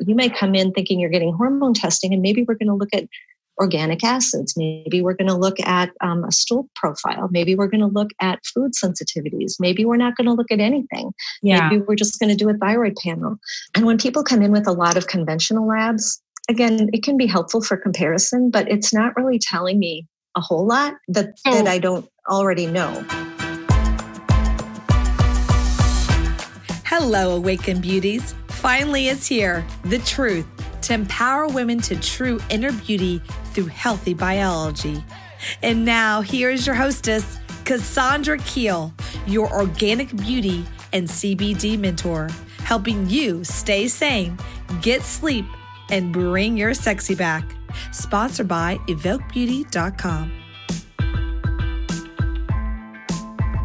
You may come in thinking you're getting hormone testing, and maybe we're going to look at organic acids. Maybe we're going to look at um, a stool profile. Maybe we're going to look at food sensitivities. Maybe we're not going to look at anything. Yeah. Maybe we're just going to do a thyroid panel. And when people come in with a lot of conventional labs, again, it can be helpful for comparison, but it's not really telling me a whole lot that, oh. that I don't already know. Hello, Awaken Beauties. Finally, it's here the truth to empower women to true inner beauty through healthy biology. And now, here is your hostess, Cassandra Keel, your organic beauty and CBD mentor, helping you stay sane, get sleep, and bring your sexy back. Sponsored by EvokeBeauty.com.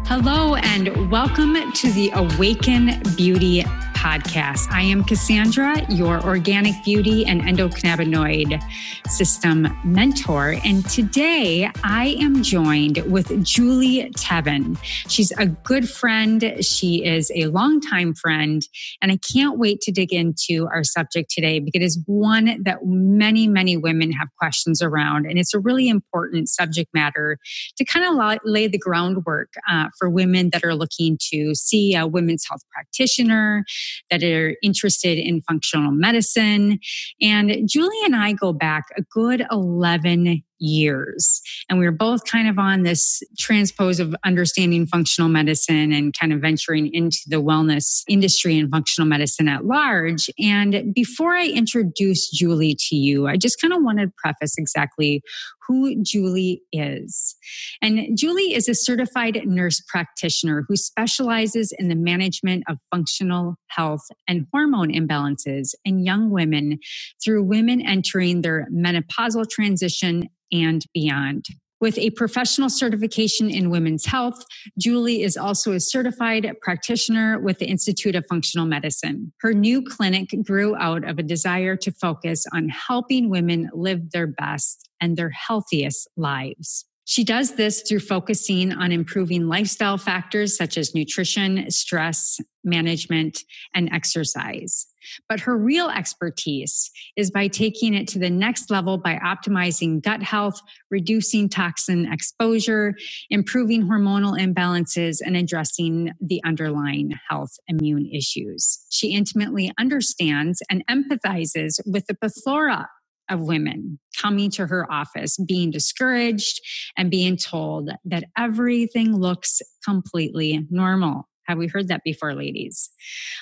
Hello, and welcome to the Awaken Beauty podcast. I am Cassandra, your organic beauty and endocannabinoid system mentor. And today I am joined with Julie Tevin. She's a good friend. She is a longtime friend. And I can't wait to dig into our subject today because it is one that many, many women have questions around. And it's a really important subject matter to kind of lay the groundwork uh, for women that are looking to see a women's health practitioner, that are interested in functional medicine. And Julie and I go back a good 11 years. And we were both kind of on this transpose of understanding functional medicine and kind of venturing into the wellness industry and functional medicine at large. And before I introduce Julie to you, I just kind of wanted to preface exactly who Julie is. And Julie is a certified nurse practitioner who specializes in the management of functional health and hormone imbalances in young women through women entering their menopausal transition and beyond. With a professional certification in women's health, Julie is also a certified practitioner with the Institute of Functional Medicine. Her new clinic grew out of a desire to focus on helping women live their best and their healthiest lives. She does this through focusing on improving lifestyle factors such as nutrition, stress management, and exercise. But her real expertise is by taking it to the next level by optimizing gut health, reducing toxin exposure, improving hormonal imbalances, and addressing the underlying health immune issues. She intimately understands and empathizes with the plethora of women coming to her office being discouraged and being told that everything looks completely normal. Have we heard that before, ladies?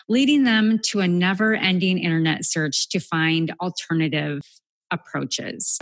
Leading them to a never ending internet search to find alternative approaches.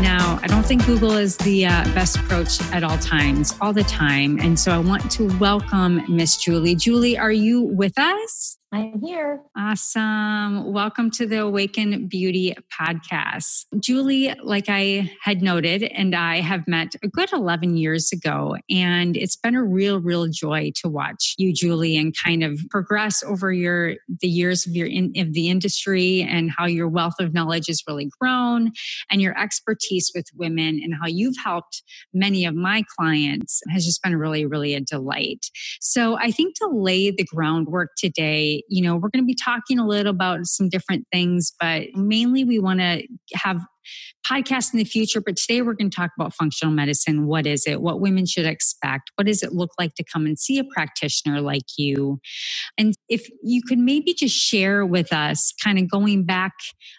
Now, I don't think Google is the uh, best approach at all times, all the time. And so I want to welcome Miss Julie. Julie, are you with us? I'm here. Awesome. Welcome to the Awaken Beauty podcast. Julie, like I had noted, and I have met a good 11 years ago, and it's been a real, real joy to watch you, Julie, and kind of progress over your the years of your in, of the industry and how your wealth of knowledge has really grown and your expertise with women and how you've helped many of my clients has just been really, really a delight. So I think to lay the groundwork today you know, we're going to be talking a little about some different things, but mainly we want to have podcasts in the future. But today we're going to talk about functional medicine. What is it? What women should expect? What does it look like to come and see a practitioner like you? And if you could maybe just share with us, kind of going back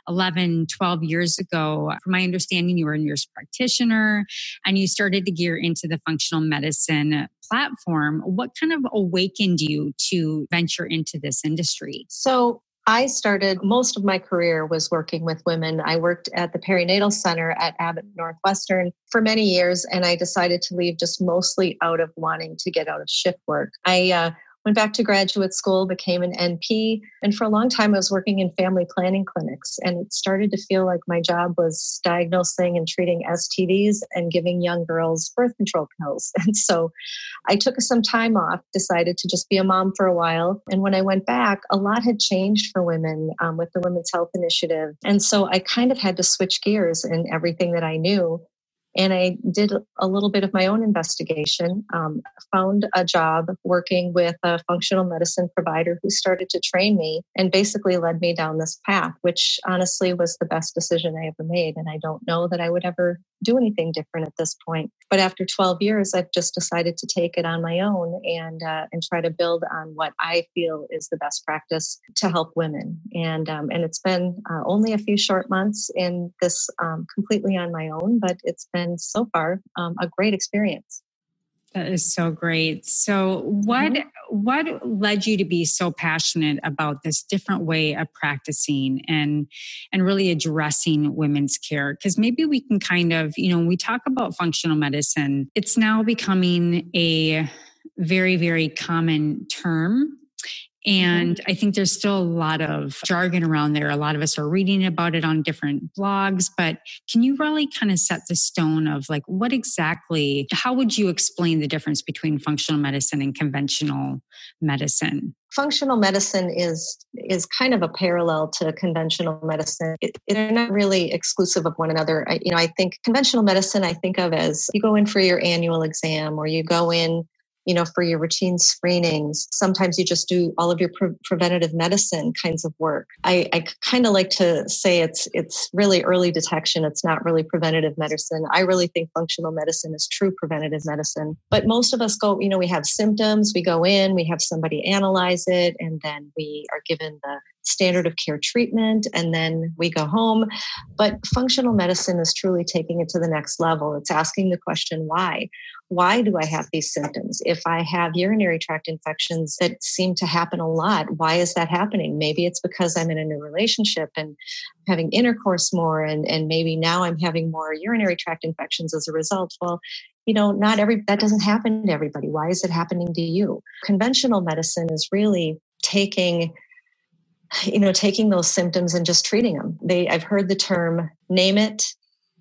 11, 12 years ago, from my understanding, you were a nurse practitioner and you started to gear into the functional medicine platform. What kind of awakened you to venture into this industry? So I started most of my career was working with women. I worked at the perinatal center at Abbott Northwestern for many years, and I decided to leave just mostly out of wanting to get out of shift work. I uh, went back to graduate school, became an NP, and for a long time I was working in family planning clinics. And it started to feel like my job was diagnosing and treating STDs and giving young girls birth control pills. And so I took some time off, decided to just be a mom for a while. And when I went back, a lot had changed for women um, with the Women's Health Initiative. And so I kind of had to switch gears in everything that I knew And I did a little bit of my own investigation, um, found a job working with a functional medicine provider who started to train me and basically led me down this path, which honestly was the best decision I ever made. And I don't know that I would ever do anything different at this point. But after 12 years, I've just decided to take it on my own and uh, and try to build on what I feel is the best practice to help women. And um, and it's been uh, only a few short months in this um, completely on my own, but it's been so far um, a great experience. That is so great. So what mm-hmm. what led you to be so passionate about this different way of practicing and and really addressing women's care? Because maybe we can kind of, you know, when we talk about functional medicine, it's now becoming a very, very common term and mm-hmm. I think there's still a lot of jargon around there. A lot of us are reading about it on different blogs, but can you really kind of set the stone of like what exactly, how would you explain the difference between functional medicine and conventional medicine? Functional medicine is is kind of a parallel to conventional medicine. It, they're not really exclusive of one another. I, you know, I think conventional medicine I think of as you go in for your annual exam or you go in you know, for your routine screenings. Sometimes you just do all of your pre- preventative medicine kinds of work. I, I kind of like to say it's it's really early detection. It's not really preventative medicine. I really think functional medicine is true preventative medicine. But most of us go, you know, we have symptoms, we go in, we have somebody analyze it, and then we are given the standard of care treatment and then we go home. But functional medicine is truly taking it to the next level. It's asking the question, why? Why do I have these symptoms? If I have urinary tract infections that seem to happen a lot, why is that happening? Maybe it's because I'm in a new relationship and having intercourse more, and, and maybe now I'm having more urinary tract infections as a result. Well, you know, not every that doesn't happen to everybody. Why is it happening to you? Conventional medicine is really taking you know taking those symptoms and just treating them. They i've heard the term name it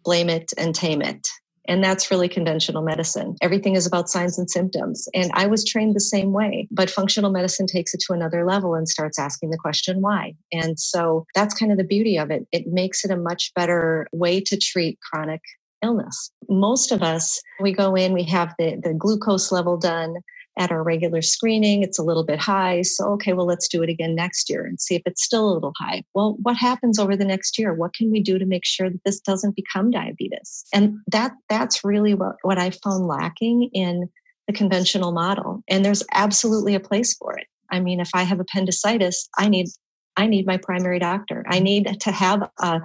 blame it and tame it. And that's really conventional medicine. Everything is about signs and symptoms. And i was trained the same way but functional medicine takes it to another level and starts asking the question why? And so that's kind of the beauty of it. It makes it a much better way to treat chronic illness. Most of us we go in we have the, the glucose level done at our regular screening, it's a little bit high. So, okay, well, let's do it again next year and see if it's still a little high. Well, what happens over the next year? What can we do to make sure that this doesn't become diabetes? And that that's really what, what I found lacking in the conventional model. And there's absolutely a place for it. I mean, if I have appendicitis, I need I need my primary doctor. I need to have a,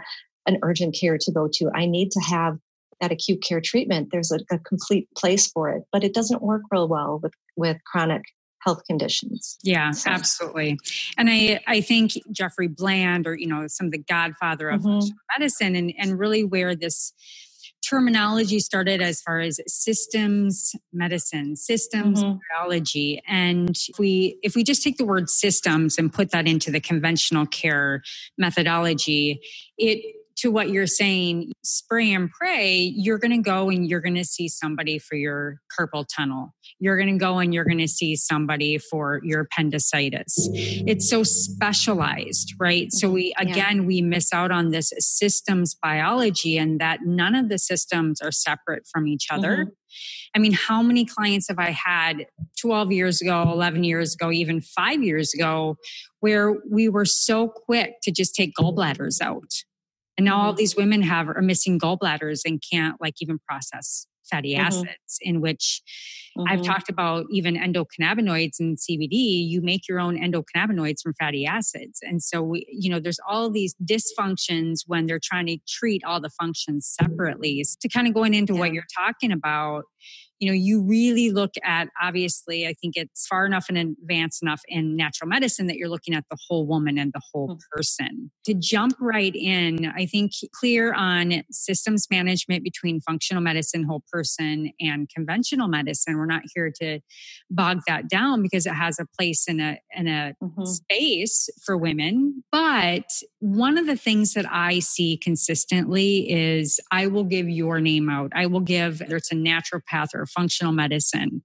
an urgent care to go to. I need to have that acute care treatment. There's a, a complete place for it, but it doesn't work real well with with chronic health conditions. Yeah, so. absolutely. And I, I think Jeffrey Bland or, you know, some of the godfather of mm-hmm. medicine and, and really where this terminology started as far as systems medicine systems mm-hmm. biology and if we if we just take the word systems and put that into the conventional care methodology it to what you're saying, spray and pray, you're going to go and you're going to see somebody for your carpal tunnel. You're going to go and you're going to see somebody for your appendicitis. It's so specialized, right? So we, again, yeah. we miss out on this systems biology and that none of the systems are separate from each other. Mm-hmm. I mean, how many clients have I had 12 years ago, 11 years ago, even five years ago, where we were so quick to just take gallbladders out? And now all mm-hmm. these women have are missing gallbladders and can't like even process fatty mm-hmm. acids, in which mm-hmm. I've talked about even endocannabinoids and CBD. You make your own endocannabinoids from fatty acids. And so we, you know, there's all these dysfunctions when they're trying to treat all the functions separately. So to kind of going into yeah. what you're talking about, you know you really look at obviously i think it's far enough and advanced enough in natural medicine that you're looking at the whole woman and the whole mm. person to jump right in i think clear on systems management between functional medicine whole person and conventional medicine we're not here to bog that down because it has a place in a in a mm-hmm. space for women but one of the things that i see consistently is i will give your name out i will give whether it's a naturopath or functional medicine,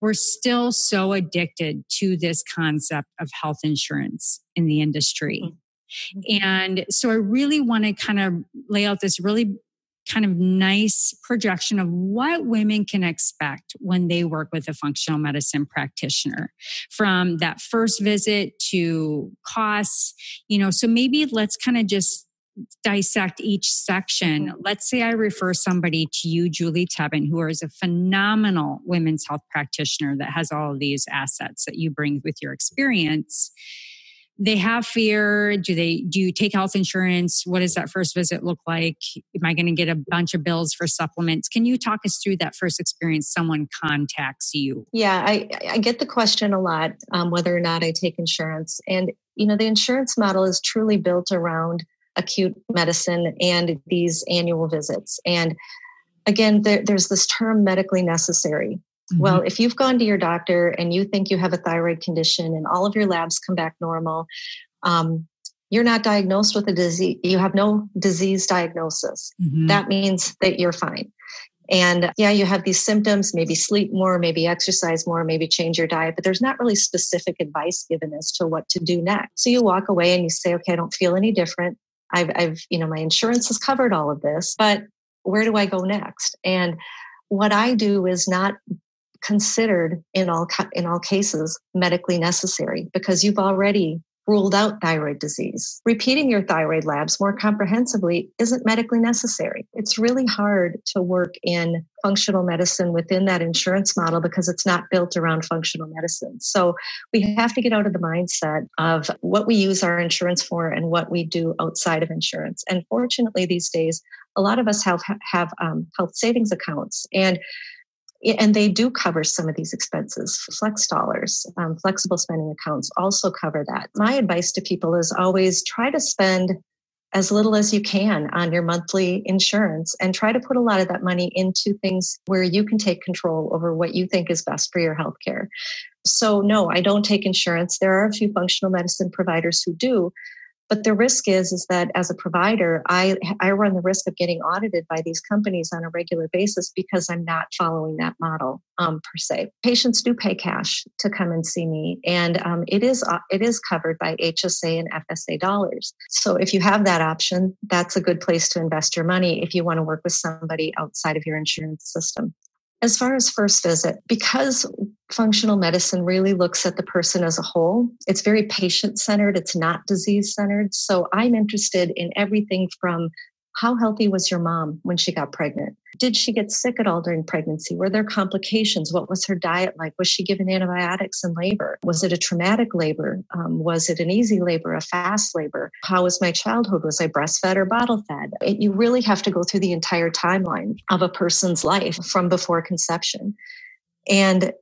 we're still so addicted to this concept of health insurance in the industry. Mm-hmm. And so I really want to kind of lay out this really kind of nice projection of what women can expect when they work with a functional medicine practitioner from that first visit to costs you know so maybe let's kind of just dissect each section. Let's say I refer somebody to you, Julie Tebben, who is a phenomenal women's health practitioner that has all of these assets that you bring with your experience. They have fear. Do they do you take health insurance? What does that first visit look like? Am i going to get a bunch of bills for supplements? Can you talk us through that first experience someone contacts you? Yeah i, I get the question a lot um, whether or not i take insurance. And you know the insurance model is truly built around acute medicine and these annual visits and again there, there's this term medically necessary Mm-hmm. Well, if you've gone to your doctor and you think you have a thyroid condition and all of your labs come back normal, um, you're not diagnosed with a disease, you have no disease diagnosis. Mm-hmm. That means that you're fine. And yeah, you have these symptoms, maybe sleep more, maybe exercise more, maybe change your diet, but there's not really specific advice given as to what to do next. So you walk away and you say, okay, I don't feel any different. I've, I've, you know, my insurance has covered all of this, but where do I go next? And what I do is not considered in all in all cases medically necessary because you've already ruled out thyroid disease. Repeating your thyroid labs more comprehensively isn't medically necessary. It's really hard to work in functional medicine within that insurance model because it's not built around functional medicine. So we have to get out of the mindset of what we use our insurance for and what we do outside of insurance. And fortunately, these days, a lot of us have have um, health savings accounts and and they do cover some of these expenses. Flex dollars, um, flexible spending accounts also cover that. My advice to people is always try to spend as little as you can on your monthly insurance and try to put a lot of that money into things where you can take control over what you think is best for your healthcare. So, no, I don't take insurance. There are a few functional medicine providers who do, but the risk is, is that as a provider, I, I run the risk of getting audited by these companies on a regular basis because I'm not following that model um, per se. Patients do pay cash to come and see me, and um, it is uh, it is covered by HSA and FSA dollars. So if you have that option, that's a good place to invest your money if you want to work with somebody outside of your insurance system. As far as first visit, because functional medicine really looks at the person as a whole, it's very patient centered, it's not disease centered. So I'm interested in everything from how healthy was your mom when she got pregnant? Did she get sick at all during pregnancy? Were there complications? What was her diet like? Was she given antibiotics in labor? Was it a traumatic labor? Um, was it an easy labor, a fast labor? How was my childhood? Was I breastfed or bottle fed? It, you really have to go through the entire timeline of a person's life from before conception. And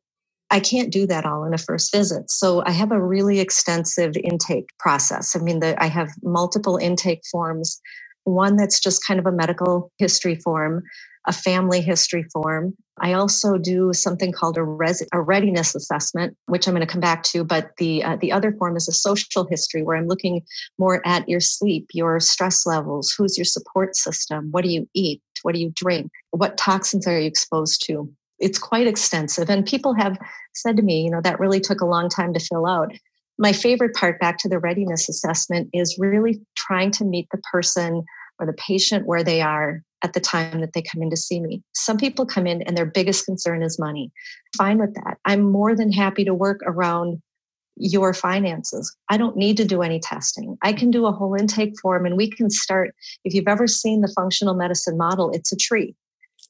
I can't do that all in a first visit. So I have a really extensive intake process. I mean, the, I have multiple intake forms one that's just kind of a medical history form, a family history form. I also do something called a, res- a readiness assessment, which I'm going to come back to. But the uh, the other form is a social history, where I'm looking more at your sleep, your stress levels, who's your support system, what do you eat, what do you drink, what toxins are you exposed to. It's quite extensive, and people have said to me, you know, that really took a long time to fill out my favorite part back to the readiness assessment is really trying to meet the person or the patient where they are at the time that they come in to see me. Some people come in and their biggest concern is money. Fine with that. I'm more than happy to work around your finances. I don't need to do any testing. I can do a whole intake form and we can start. If you've ever seen the functional medicine model, it's a tree.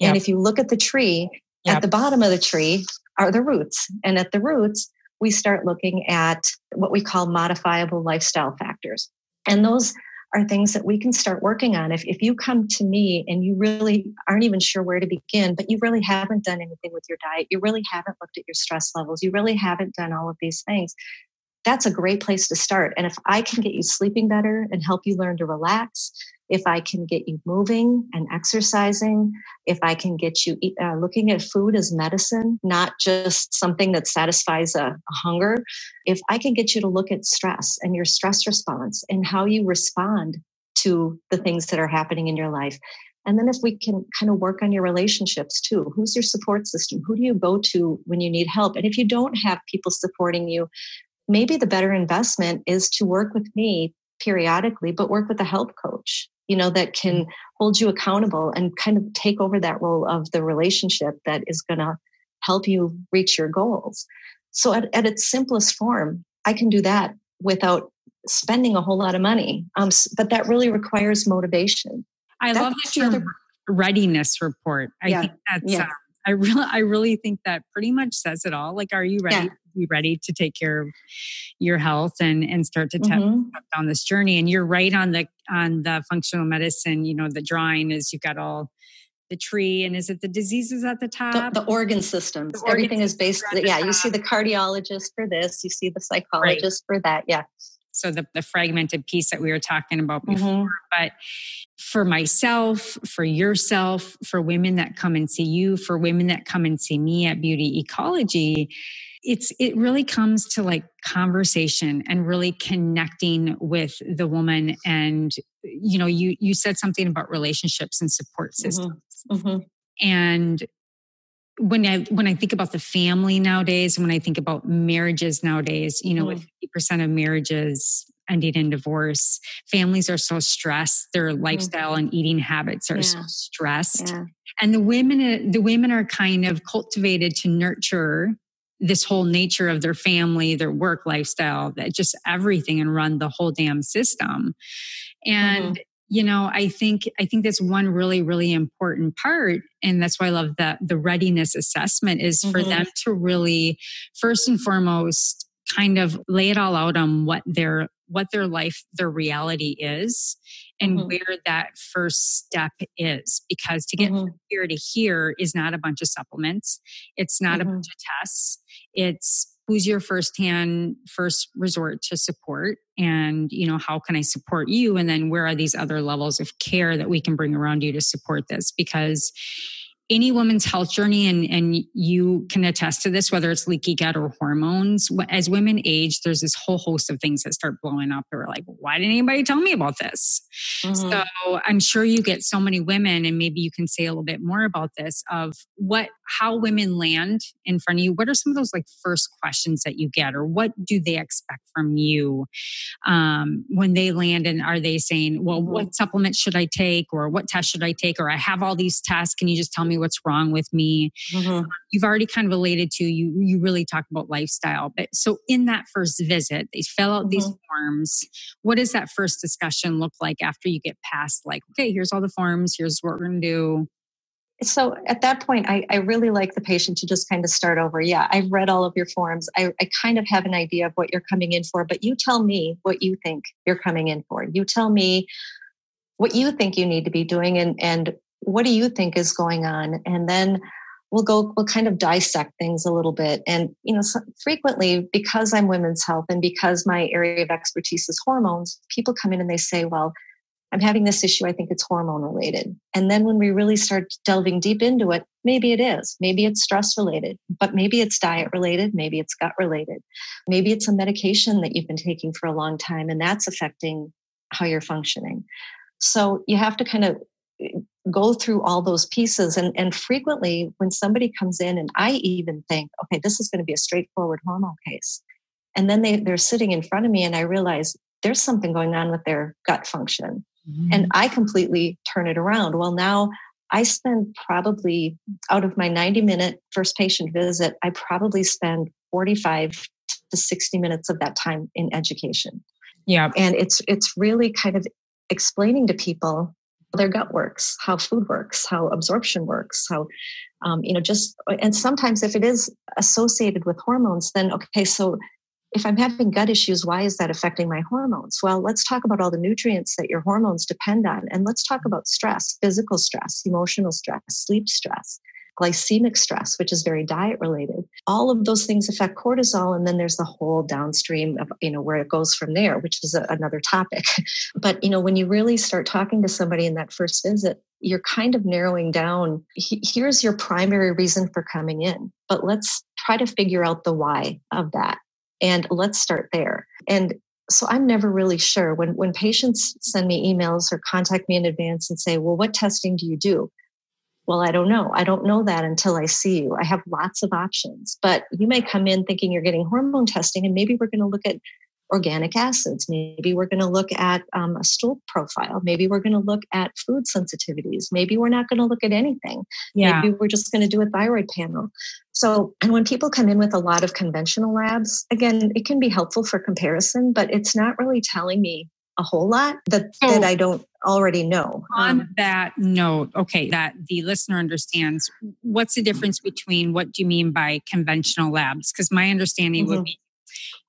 Yep. And if you look at the tree, yep. at the bottom of the tree are the roots. And at the roots, we start looking at what we call modifiable lifestyle factors. And those are things that we can start working on. If, if you come to me and you really aren't even sure where to begin, but you really haven't done anything with your diet, you really haven't looked at your stress levels, you really haven't done all of these things, that's a great place to start. And if I can get you sleeping better and help you learn to relax, if I can get you moving and exercising, if I can get you uh, looking at food as medicine, not just something that satisfies a, a hunger, if I can get you to look at stress and your stress response and how you respond to the things that are happening in your life. And then if we can kind of work on your relationships too, who's your support system? Who do you go to when you need help? And if you don't have people supporting you, maybe the better investment is to work with me periodically, but work with a health coach you know, that can mm-hmm. hold you accountable and kind of take over that role of the relationship that is going to help you reach your goals. So at, at its simplest form, I can do that without spending a whole lot of money. Um, but that really requires motivation. I that's love the term other... readiness report. I yeah. think that's, yeah. Uh, I really, I really think that pretty much says it all. Like, are you ready? Yeah. Be ready to take care of your health and and start to mm-hmm. down this journey. And you're right on the on the functional medicine. You know, the drawing is you've got all the tree and is it the diseases at the top the, the organ systems the everything is based yeah you see the cardiologist for this you see the psychologist right. for that yeah so the, the fragmented piece that we were talking about before mm-hmm. but for myself for yourself for women that come and see you for women that come and see me at beauty ecology it's it really comes to like conversation and really connecting with the woman and you know you you said something about relationships and support mm-hmm. systems mm-hmm. Mm-hmm. and when I when I think about the family nowadays, and when I think about marriages nowadays, you know, mm. with fifty percent of marriages ending in divorce, families are so stressed. Their mm. lifestyle and eating habits are yeah. so stressed, yeah. and the women the women are kind of cultivated to nurture this whole nature of their family, their work lifestyle, that just everything, and run the whole damn system. And mm you know i think i think that's one really really important part and that's why i love that the readiness assessment is for mm-hmm. them to really first and foremost kind of lay it all out on what their what their life their reality is and mm-hmm. where that first step is because to get mm-hmm. from here to here is not a bunch of supplements it's not a mm-hmm. bunch of tests it's who's your first hand first resort to support and you know how can i support you and then where are these other levels of care that we can bring around you to support this because any woman's health journey, and, and you can attest to this, whether it's leaky gut or hormones, as women age, there's this whole host of things that start blowing up. They're like, why didn't anybody tell me about this? Mm-hmm. So I'm sure you get so many women, and maybe you can say a little bit more about this of what, how women land in front of you. What are some of those like first questions that you get, or what do they expect from you um, when they land? And are they saying, well, mm-hmm. what supplement should I take, or what test should I take, or I have all these tests? Can you just tell me what's wrong with me. Mm-hmm. You've already kind of related to you. You really talk about lifestyle, but so in that first visit, they fill out mm-hmm. these forms. What does that first discussion look like after you get past? Like, okay, here's all the forms. Here's what we're going to do. So at that point, I, I really like the patient to just kind of start over. Yeah, I've read all of your forms. I, I kind of have an idea of what you're coming in for, but you tell me what you think you're coming in for. You tell me what you think you need to be doing and and what do you think is going on? And then we'll go we'll kind of dissect things a little bit. And you know so frequently because i'm women's health and because my area of expertise is hormones people come in and they say well i'm having this issue. I think it's hormone related. And then when we really start delving deep into it maybe it is. Maybe it's stress related but maybe it's diet related. Maybe it's gut related. Maybe it's a medication that you've been taking for a long time and that's affecting how you're functioning. So you have to kind of go through all those pieces. And, and frequently when somebody comes in and i even think okay this is going to be a straightforward hormone case. And then they, they're sitting in front of me and i realize there's something going on with their gut function. Mm-hmm. and i completely turn it around. Well now i spend probably out of my 90 minute first patient visit i probably spend 45 to 60 minutes of that time in education. Yeah. And it's it's really kind of explaining to people their gut works, how food works, how absorption works, how, um, you know, just, and sometimes if it is associated with hormones, then, okay, so if I'm having gut issues, why is that affecting my hormones? Well, let's talk about all the nutrients that your hormones depend on. And let's talk about stress, physical stress, emotional stress, sleep stress glycemic stress, which is very diet related. All of those things affect cortisol. And then there's the whole downstream of, you know, where it goes from there, which is a, another topic. but, you know, when you really start talking to somebody in that first visit, you're kind of narrowing down here's your primary reason for coming in, but let's try to figure out the why of that. And let's start there. And so I'm never really sure when when patients send me emails or contact me in advance and say, "Well, what testing do you do?" Well, I don't know. I don't know that until I see you. I have lots of options, but you may come in thinking you're getting hormone testing, and maybe we're going to look at organic acids. Maybe we're going to look at um, a stool profile. Maybe we're going to look at food sensitivities. Maybe we're not going to look at anything. Yeah. Maybe we're just going to do a thyroid panel. So, and when people come in with a lot of conventional labs, again, it can be helpful for comparison, but it's not really telling me a whole lot that, so, that I don't already know. On um, that note, okay, that the listener understands, what's the difference between what do you mean by conventional labs? Because my understanding mm-hmm. would be,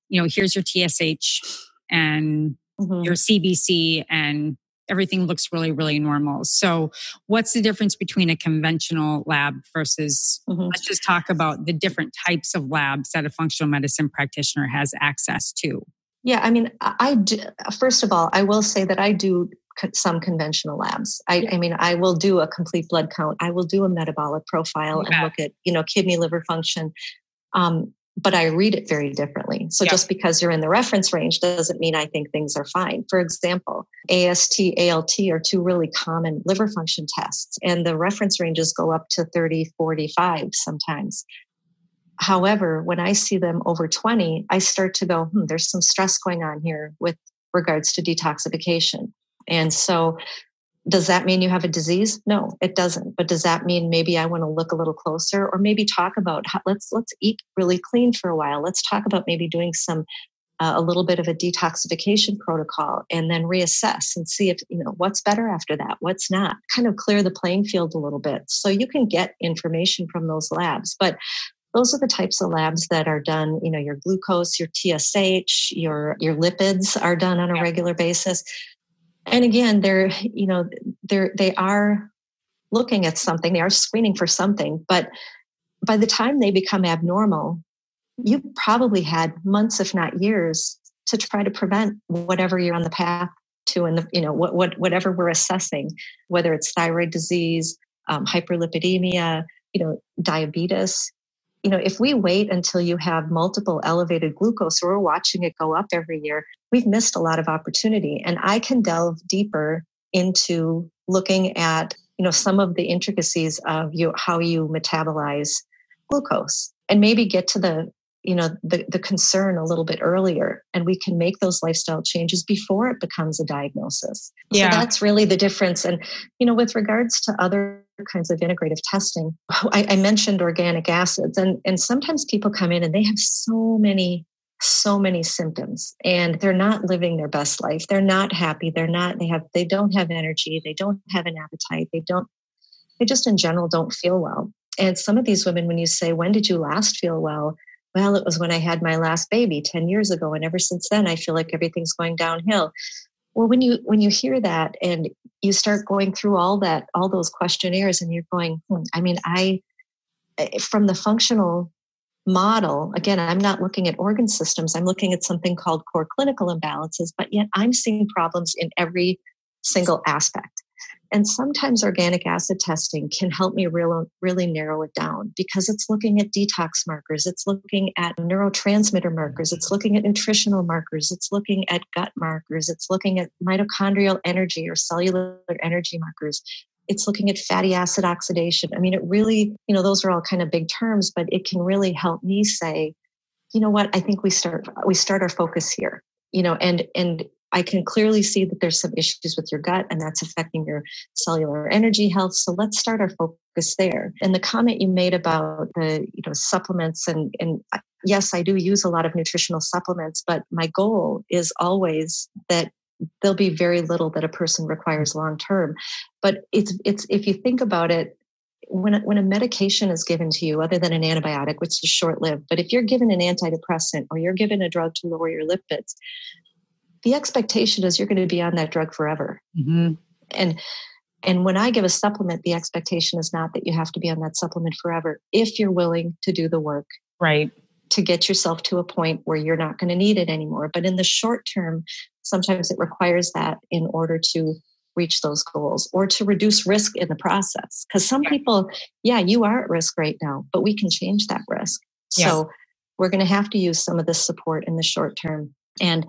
you know, here's your TSH and mm-hmm. your CBC and everything looks really really normal so what's the difference between a conventional lab versus mm-hmm. let's just talk about the different types of labs that a functional medicine practitioner has access to yeah, I mean, I do, first of all, I will say that I do some conventional labs. I, I, mean, I will do a complete blood count. I will do a metabolic profile yeah. and look at, you know, kidney, liver function. Um, but I read it very differently. So yeah. just because you're in the reference range doesn't mean I think things are fine. For example, AST, ALT are two really common liver function tests, and the reference ranges go up to 30, 45 sometimes. However, when I see them over 20, I start to go, hmm, there's some stress going on here with regards to detoxification. And so, does that mean you have a disease? No, it doesn't. But does that mean maybe I want to look a little closer or maybe talk about how, let's let's eat really clean for a while. Let's talk about maybe doing some uh, a little bit of a detoxification protocol and then reassess and see if you know what's better after that what's not kind of clear the playing field a little bit so you can get information from those labs but those are the types of labs that are done you know your glucose your tsh your your lipids are done on a regular basis and again they're you know they're they are looking at something they are screening for something but by the time they become abnormal you probably had months if not years to try to prevent whatever you're on the path to and the you know what, what whatever we're assessing whether it's thyroid disease um, hyperlipidemia you know diabetes you know, if we wait until you have multiple elevated glucose or we're watching it go up every year, we've missed a lot of opportunity. And I can delve deeper into looking at, you know, some of the intricacies of you how you metabolize glucose and maybe get to the you know the, the concern a little bit earlier and we can make those lifestyle changes before it becomes a diagnosis. Yeah. so that's really the difference. And you know with regards to other kinds of integrative testing I, I mentioned organic acids and and sometimes people come in and they have so many so many symptoms and they're not living their best life. They're not happy. They're not they have they don't have energy. They don't have an appetite. They don't they just in general don't feel well. And some of these women when you say when did you last feel well well, it was when I had my last baby 10 years ago. And ever since then, I feel like everything's going downhill. Well, when you when you hear that and you start going through all that, all those questionnaires, and you're going, hmm, I mean, I eh, from the functional model, again, I'm not looking at organ systems, I'm looking at something called core clinical imbalances, but yet I'm seeing problems in every single aspect. And sometimes organic acid testing can help me real, really narrow it down because it's looking at detox markers, it's looking at neurotransmitter markers, it's looking at nutritional markers, it's looking at gut markers, it's looking at mitochondrial energy or cellular energy markers. It's looking at fatty acid oxidation. I mean, it really, you know, those are all kind of big terms, but it can really help me say, you know what, I think we start we start our focus here you know and and I can clearly see that there's some issues with your gut and that's affecting your cellular energy health. So let's start our focus there. And the comment you made about the, you know, supplements and, and yes, I do use a lot of nutritional supplements, but my goal is always that there'll be very little that a person requires long term. But it's, it's, if you think about it, when when a medication is given to you, other than an antibiotic, which is short lived, but if you're given an antidepressant or you're given a drug to lower your lipids, the expectation is you're going to be on that drug forever. Mm-hmm. And and when I give a supplement, the expectation is not that you have to be on that supplement forever if you're willing to do the work. Right. To get yourself to a point where you're not going to need it anymore. But in the short term, sometimes it requires that in order to reach those goals or to reduce risk in the process. Because some people, yeah, you are at risk right now, but we can change that risk. Yes. So we're going to have to use some of this support in the short term. And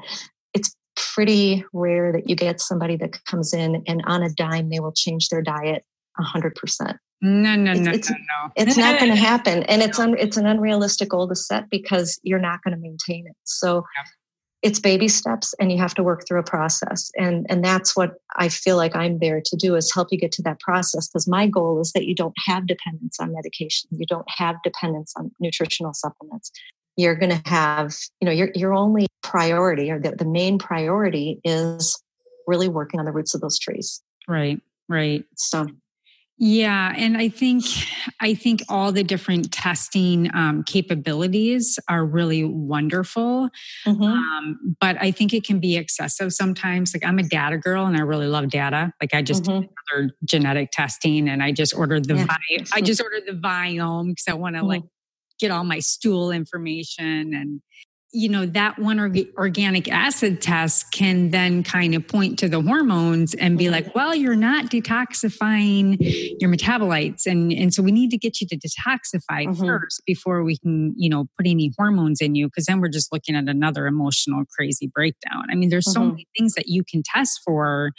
pretty rare that you get somebody that comes in and on a dime they will change their diet 100%. No, no, no, it's, no, no. It's not going to happen. And it's, un, it's an unrealistic goal to set because you're not going to maintain it. So it's baby steps and you have to work through a process and and that's what i feel like i'm there to do is help you get to that process because my goal is that you don't have dependence on medication you don't have dependence on nutritional supplements you're going to have you know your, your only priority or the, the main priority is really working on the roots of those trees right right so yeah, and I think I think all the different testing um, capabilities are really wonderful, mm-hmm. um, but I think it can be excessive sometimes. Like I'm a data girl, and I really love data. Like I just mm-hmm. ordered genetic testing, and I just ordered the yeah. vi- I just ordered the Viome because I want to mm-hmm. like get all my stool information and you know that one org- organic acid test can then kind of point to the hormones and be like well you're not detoxifying your metabolites and and so we need to get you to detoxify mm-hmm. first before we can you know put any hormones in you because then we're just looking at another emotional crazy breakdown i mean there's mm-hmm. so many things that you can test for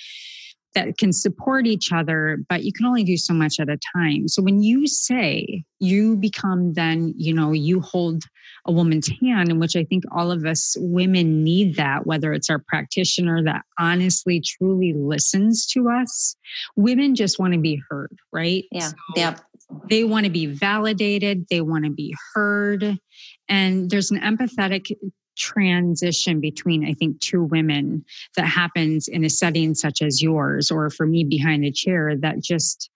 that can support each other, but you can only do so much at a time. So when you say you become then, you know, you hold a woman's hand, in which I think all of us women need that, whether it's our practitioner that honestly, truly listens to us. Women just want to be heard, right? Yeah. So yep. They want to be validated, they want to be heard. And there's an empathetic transition between i think two women that happens in a setting such as yours or for me behind the chair that just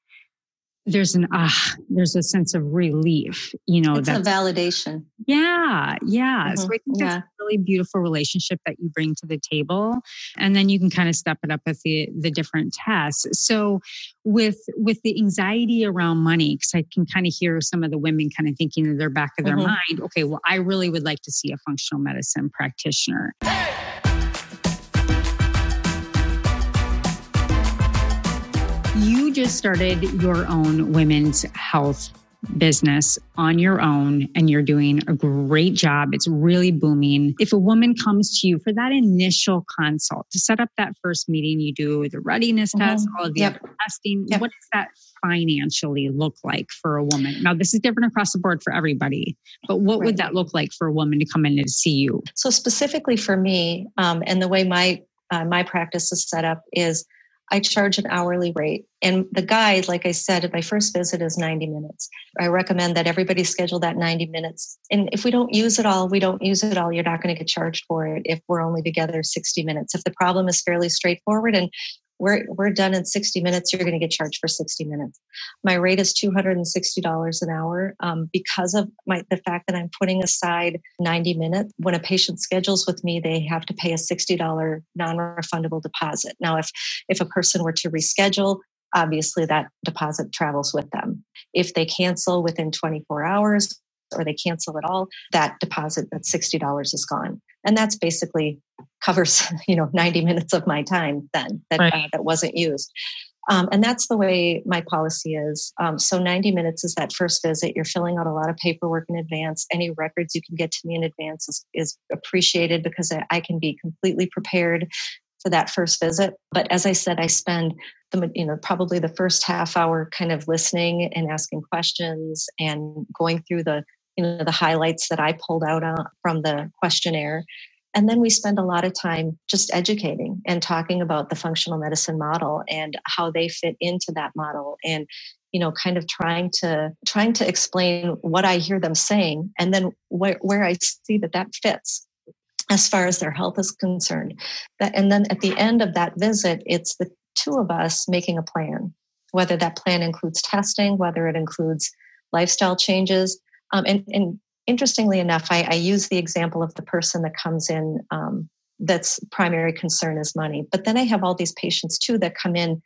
there's an ah there's a sense of relief you know it's a validation yeah yeah mm-hmm. so i think yeah. that's a really beautiful relationship that you bring to the table and then you can kind of step it up with the the different tests so with with the anxiety around money because i can kind of hear some of the women kind of thinking in their back of their mm-hmm. mind okay well i really would like to see a functional medicine practitioner hey! Just started your own women's health business on your own and you're doing a great job. It's really booming. If a woman comes to you for that initial consult to set up that first meeting, you do the readiness mm-hmm. test, all of the yep. testing. Yep. What does that financially look like for a woman? Now, this is different across the board for everybody, but what right. would that look like for a woman to come in and see you? So, specifically for me, um, and the way my uh, my practice is set up is I charge an hourly rate. And the guide, like I said, at my first visit is 90 minutes. I recommend that everybody schedule that 90 minutes. And if we don't use it all, we don't use it all. You're not going to get charged for it if we're only together 60 minutes. If the problem is fairly straightforward and we're, we're done in 60 minutes, you're going to get charged for 60 minutes. My rate is $260 an hour um, because of my, the fact that I'm putting aside 90 minutes. When a patient schedules with me, they have to pay a $60 non-refundable deposit. Now, if, if a person were to reschedule, obviously that deposit travels with them. If they cancel within 24 hours, or they cancel it all, that deposit, that $60 is gone. And that's basically covers, you know, 90 minutes of my time then that, right. uh, that wasn't used. Um, and that's the way my policy is. Um, so 90 minutes is that first visit. You're filling out a lot of paperwork in advance. Any records you can get to me in advance is, is appreciated because I, I can be completely prepared for that first visit. But as I said, I spend the you know probably the first half hour kind of listening and asking questions and going through the you know the highlights that i pulled out uh, from the questionnaire. And then we spend a lot of time just educating and talking about the functional medicine model and how they fit into that model and you know kind of trying to trying to explain what i hear them saying and then where, where i see that that fits as far as their health is concerned. That and then at the end of that visit it's the two of us making a plan whether that plan includes testing whether it includes lifestyle changes um, and, and, interestingly enough, I, I, use the example of the person that comes in um, that's primary concern is money. But then I have all these patients too that come in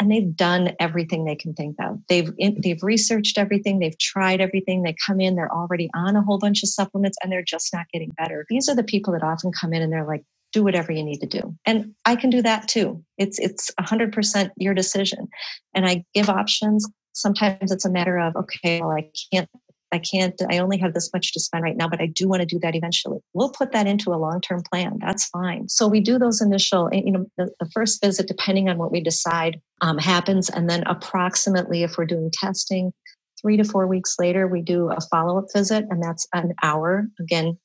and they've done everything they can think of. They've they've researched everything, they've tried everything. They come in, they're already on a whole bunch of supplements, and they're just not getting better. These are the people that often come in and they're like, "Do whatever you need to do," and I can do that too. It's it's 100% your decision, and I give options. Sometimes it's a matter of, okay, well, I can't I can't, I only have this much to spend right now, but I do want to do that eventually. We'll put that into a long term plan. That's fine. So we do those initial, eh, you know, the, the first visit, depending on what we decide, um, happens. And then approximately, if we're doing testing, three to four weeks later, we do a follow up visit, and that's an hour. Again,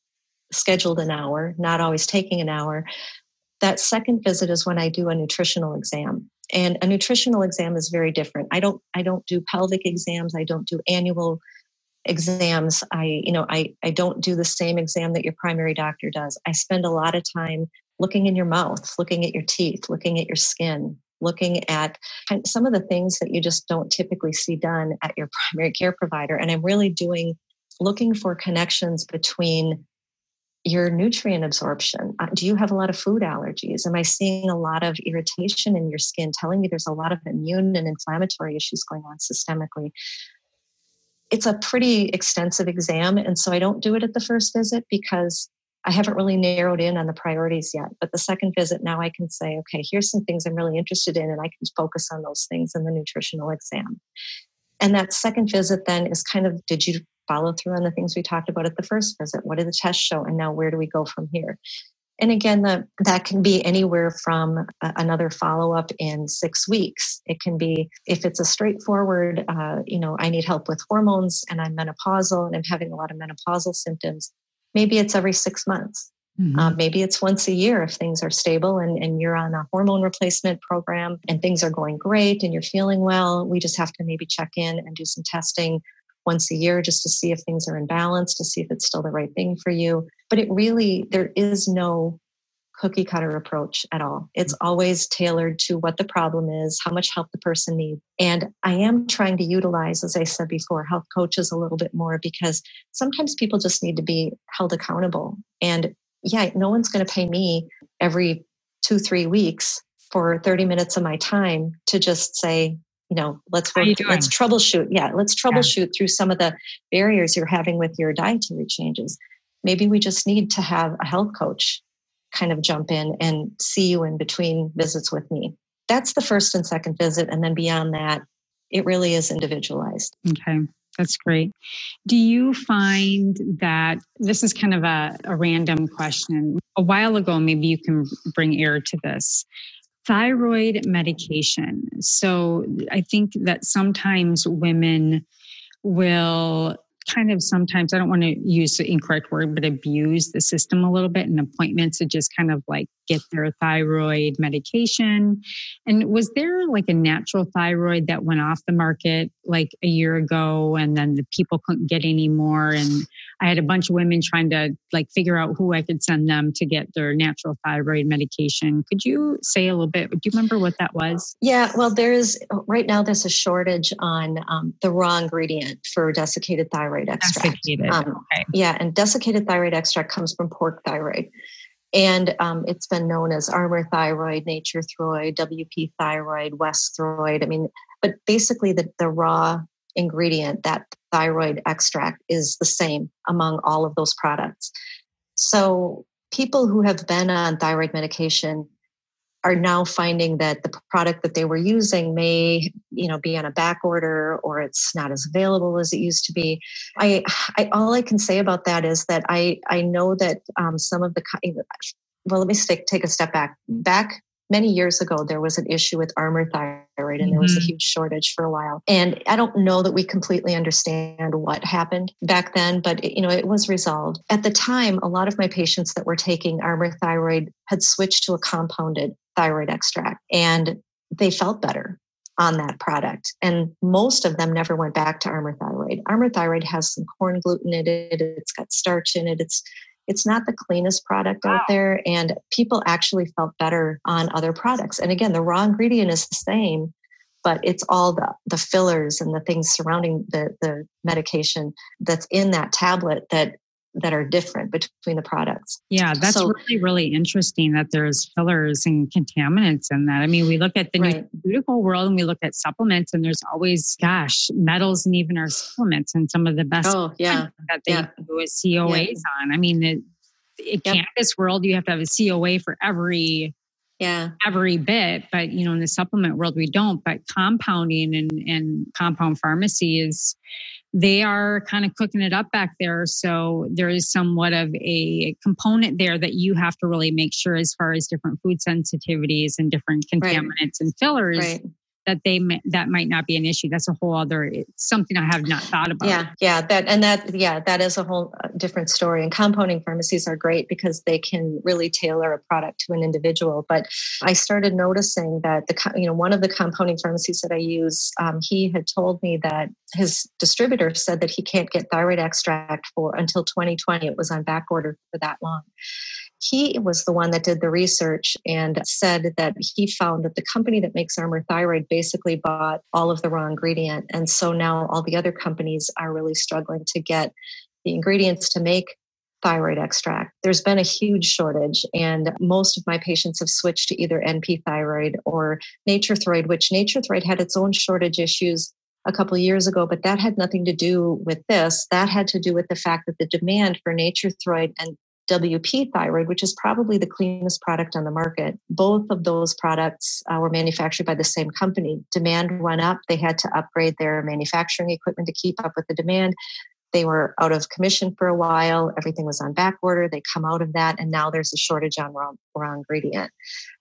scheduled an hour, not always taking an hour. That second visit is when I do a nutritional exam. And a nutritional exam is very different. I don't I don't do pelvic exams, I don't do annual exams. I, you know, I, I don't do the same exam that your primary doctor does. I spend a lot of time looking in your mouth, looking at your teeth, looking at your skin, looking at some of the things that you just don't typically see done at your primary care provider. And I'm really doing, looking for connections between your nutrient absorption. Uh, do you have a lot of food allergies? Am I seeing a lot of irritation in your skin, telling me there's a lot of immune and inflammatory issues going on systemically? It's a pretty extensive exam. And so I don't do it at the first visit because I haven't really narrowed in on the priorities yet. But the second visit, now I can say, okay, here's some things I'm really interested in, and I can focus on those things in the nutritional exam. And that second visit then is kind of did you follow through on the things we talked about at the first visit? What did the test show? And now where do we go from here? And again, the, that can be anywhere from another follow up in six weeks. It can be if it's a straightforward, uh, you know, I need help with hormones and I'm menopausal and I'm having a lot of menopausal symptoms. Maybe it's every six months. Mm-hmm. Uh, maybe it's once a year if things are stable and, and you're on a hormone replacement program and things are going great and you're feeling well. We just have to maybe check in and do some testing once a year just to see if things are in balance, to see if it's still the right thing for you. But it really, there is no cookie cutter approach at all. It's mm. always tailored to what the problem is, how much help the person needs. And I am trying to utilize, as I said before, health coaches a little bit more because sometimes people just need to be held accountable. And yeah, no one's going to pay me every two, three weeks for 30 minutes of my time to just say, you know, let's work, let's troubleshoot. Yeah, let's troubleshoot yeah. through some of the barriers you're having with your dietary changes. Maybe we just need to have a health coach kind of jump in and see you in between visits with me. That's the first and second visit. And then beyond that, it really is individualized. Okay. That's great. Do you find that this is kind of a, a random question? A while ago, maybe you can bring air to this thyroid medication. So I think that sometimes women will kind of sometimes I don't want to use the incorrect word, but abuse the system a little bit in appointments to just kind of like get their thyroid medication. And was there like a natural thyroid that went off the market like a year ago and then the people couldn't get any more? And I had a bunch of women trying to like figure out who I could send them to get their natural thyroid medication. Could you say a little bit? Do you remember what that was? Yeah, well, there is right now there's a shortage on um, the raw ingredient for desiccated thyroid extract. Desiccated. Um, okay. Yeah, and desiccated thyroid extract comes from pork thyroid. And um, it's been known as Armour Thyroid, Nature-Throid, WP Thyroid, Westhroid. I mean, but basically the, the raw ingredient, that thyroid extract, is the same among all of those products. So people who have been on thyroid medication are now finding that the product that they were using may you know be on a back order or it's not as available as it used to be. I, I all i can say about that is that i i know that um, some of the well let me take, take a step back back many years ago there was an issue with Armour thyroid and there was a mm-hmm. huge shortage for a while and i don't know that we completely understand what happened back then but it, you know it was resolved at the time a lot of my patients that were taking Armour thyroid had switched to a compounded thyroid extract and they felt better on that product. And most of them never went back to Armour Thyroid. Armour Thyroid has some corn gluten in it, it's got starch in it, it's it's not the cleanest product wow. out there and people actually felt better on other products and again the raw ingredient is the same but it's all the, the fillers and the things surrounding the, the medication that's in that tablet that that are different between the products. Yeah, that's so, really, really interesting that there's fillers and contaminants in that. I mean, we look at the right. nutraceutical world and we look at supplements, and there's always, gosh, metals and even our supplements and some of the best oh, yeah. that they yeah. do is COAs yeah. on. I mean, the, in yep. cannabis world, you have to have a COA for every yeah every bit but you know in the supplement world we don't but compounding and, and compound pharmacy is they are kind of cooking it up back there. So there is somewhat of a component there that you have to really make sure as far as different food sensitivities and different contaminants right. and fillers. Right. That they that might not be an issue. That's a whole other something I have not thought about. Yeah, yeah, that and that yeah, that is a whole uh, different story. And compounding pharmacies are great because they can really tailor a product to an individual. But I started noticing that the you know one of the compounding pharmacies that I use, um, he had told me that his distributor said that he can't get thyroid extract for until 2020. It was on back order for that long he was the one that did the research and said that he found that the company that makes Armour Thyroid basically bought all of the raw ingredient. And so now all the other companies are really struggling to get the ingredients to make thyroid extract. There's been a huge shortage, and most of my patients have switched to either NP thyroid or Nature-Throid, which Nature-Throid had its own shortage issues a couple years ago, but that had nothing to do with this. That had to do with the fact that the demand for Nature-Throid and WP thyroid, which is probably the cleanest product on the market. Both of those products uh, were manufactured by the same company. Demand went up. They had to upgrade their manufacturing equipment to keep up with the demand. They were out of commission for a while. Everything was on back order. They come out of that, and now there's a shortage on raw, raw ingredient.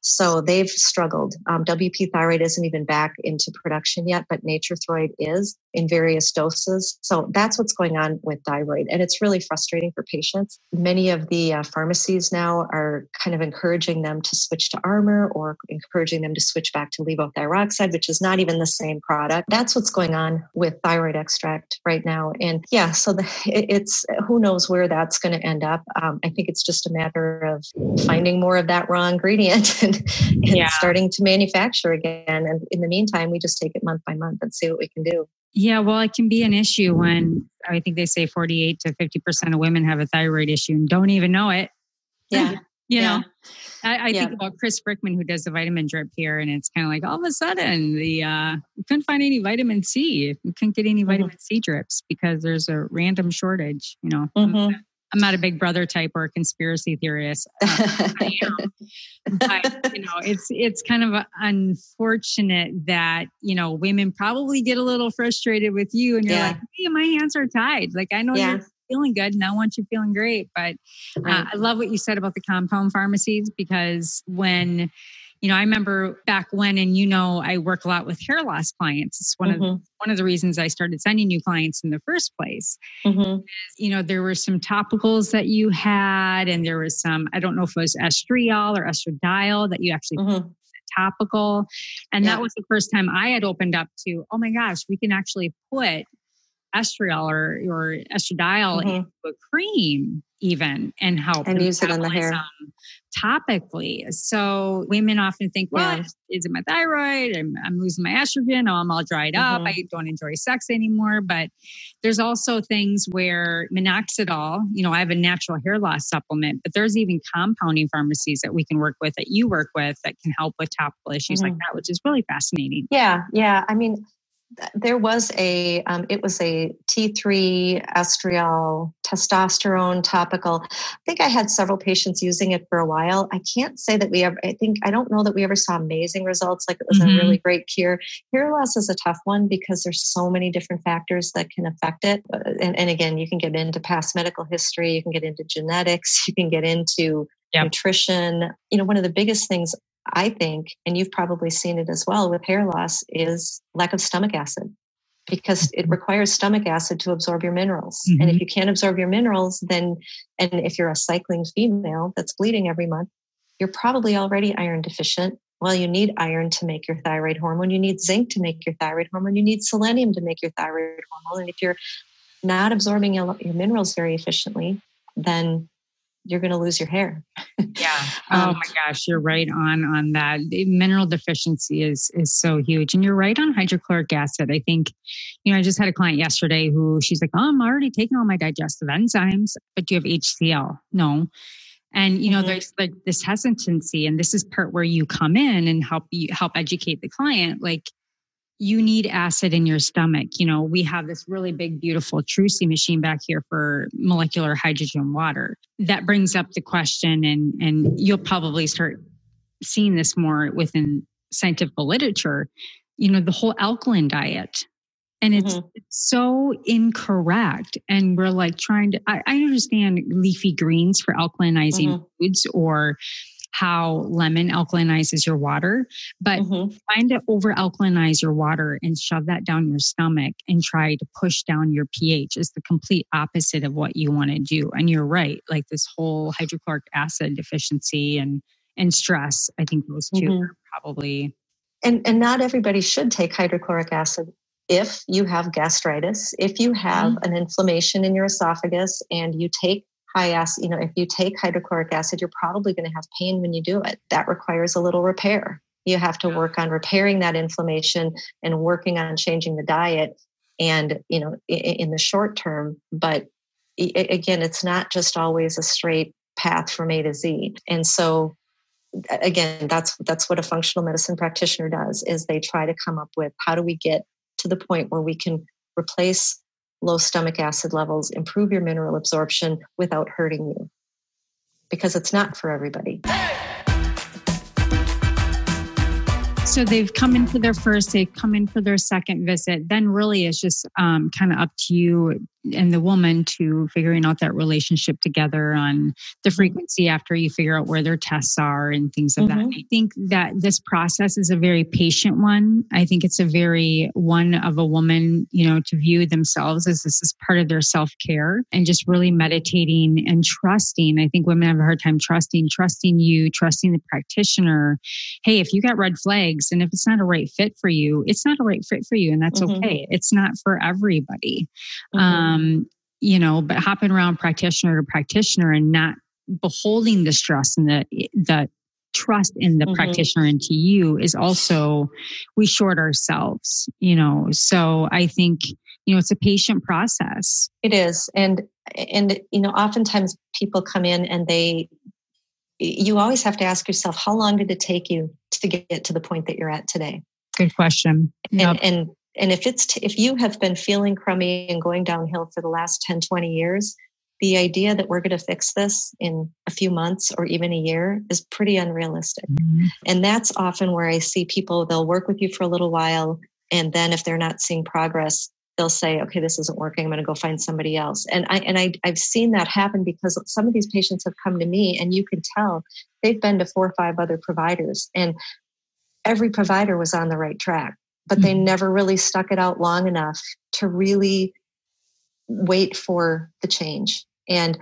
So they've struggled. Um, WP thyroid isn't even back into production yet, but Nature-Throid is in various doses. So that's what's going on with thyroid. And it's really frustrating for patients. Many of the uh, pharmacies now are kind of encouraging them to switch to Armour or encouraging them to switch back to levothyroxine, which is not even the same product. That's what's going on with thyroid extract right now. And yeah, so the, it's who knows where that's going to end up. Um, I think it's just a matter of finding more of that raw ingredient and and, yeah. starting to manufacture again. And in the meantime, we just take it month by month and see what we can do. Yeah, well, it can be an issue when I think they say 48 to 50% of women have a thyroid issue and don't even know it. Yeah. you yeah. know, I, I yeah. think about Chris Brickman, who does the vitamin drip here, and it's kind of like all of a sudden the uh, we couldn't find any vitamin C. We couldn't get any mm-hmm. vitamin C drips because there's a random shortage. You know, mm-hmm. I'm not a big brother type or a conspiracy theorist. Uh, but you know, it's it's kind of unfortunate that you know women probably get a little frustrated with you, and you're yeah. like, "Hey, my hands are tied." Like I know yeah. you're feeling good, and I want you feeling great. But uh, I love what you said about the compound pharmacies because when you know, I remember back when, and you know, I work a lot with hair loss clients. It's one mm-hmm. of one of the reasons I started sending new clients in the first place. Mm-hmm. You know, there were some topicals that you had, and there was some. I don't know if it was estriol or estradiol that you actually mm-hmm. topical, and yeah. that was the first time I had opened up to. Oh my gosh, we can actually put estriol or, or estradiol mm-hmm. into a cream even and help and use it on the hair topically. So women often think, well, yeah. is it my thyroid? I'm, I'm, losing my estrogen. Oh, I'm all dried up. Mm-hmm. I don't enjoy sex anymore. But there's also things where minoxidil, you know, I have a natural hair loss supplement, but there's even compounding pharmacies that we can work with that you work with that can help with topical issues mm-hmm. like that, which is really fascinating. Yeah. Yeah. I mean, there was a um, it was a T3 estriol testosterone topical. I think I had several patients using it for a while. I can't say that we ever. I think I don't know that we ever saw amazing results. Like it was mm-hmm. a really great cure. Hair loss is a tough one because there's so many different factors that can affect it. Uh, and, and again, you can get into past medical history. You can get into genetics. You can get into yep. nutrition. You know, one of the biggest things I think, and you've probably seen it as well with hair loss, is lack of stomach acid because it mm-hmm. requires stomach acid to absorb your minerals. Mm-hmm. And if mm-hmm. you can't absorb your minerals, then, and if you're a cycling female that's bleeding every month, you're probably already iron deficient. Well, you need iron to make your thyroid hormone. You need zinc to make your thyroid hormone. You need selenium to make your thyroid hormone. And if you're not absorbing your, your minerals very efficiently, then you're going to lose your hair. yeah. Oh um, my gosh, you're right on on that. The mineral deficiency is is so huge, and you're right on hydrochloric acid. I think, you know, I just had a client yesterday who she's like, "Oh, I'm already taking all my digestive enzymes, but do you have HCl?" No. And you know, mm-hmm. there's like this hesitancy, and this is part where you come in and help you help educate the client. Like, you need acid in your stomach. You know, we have this really big, beautiful Trusii machine back here for molecular hydrogen water. That brings up the question, and and you'll probably start seeing this more within scientific literature. You know, the whole alkaline diet. And it's, mm-hmm. it's so incorrect. And we're like trying to, I, I understand leafy greens for alkalinizing mm-hmm. foods or how lemon alkalinizes your water, but mm-hmm. trying to over alkalinize your water and shove that down your stomach and try to push down your pH is the complete opposite of what you want to do. And you're right, like this whole hydrochloric acid deficiency and and stress, I think those 2 mm-hmm. are probably and and not everybody should take hydrochloric acid if you have gastritis, if you have mm-hmm. an inflammation in your esophagus and you take high acid, you know, if you take hydrochloric acid, you're probably going to have pain when you do it. That requires a little repair. You have to work on repairing that inflammation and working on changing the diet and, you know, in the short term. But again, it's not just always a straight path from A to Z. And so again, that's that's what a functional medicine practitioner does is they try to come up with how do we get to the point where we can replace low stomach acid levels, improve your mineral absorption without hurting you. Because it's not for everybody. So they've come in for their first, they've come in for their second visit. Then really it's just um, kind of up to you and the woman to figuring out that relationship together on the mm-hmm. frequency after you figure out where their tests are and things of mm-hmm. that. I think that this process is a very patient one. I think it's a very one of a woman, you know, to view themselves as this is part of their self care and just really meditating and trusting. I think women have a hard time trusting, trusting you, trusting the practitioner. Hey, if you got red flags and if it's not a right fit for you, it's not a right fit for you, and that's mm-hmm. okay. It's not for everybody. Mm-hmm. Um, um, you know, but hopping around practitioner to practitioner and not beholding the stress and the the trust in the mm-hmm. practitioner and to you is also we short ourselves you know? So i think you know it's a patient process. It is. And and you know oftentimes people come in and they you always have to ask yourself how long did it take you to get to the point that you're at today? Good question. Yep. and, and and if it's t- if you have been feeling crummy and going downhill for the last 10 20 years the idea that we're going to fix this in a few months or even a year is pretty unrealistic. Mm-hmm. and that's often where i see people they'll work with you for a little while and then if they're not seeing progress they'll say okay this isn't working i'm going to go find somebody else. And i and I, i've seen that happen because some of these patients have come to me and you can tell they've been to four or five other providers and every provider was on the right track but they mm-hmm. never really stuck it out long enough to really wait for the change. And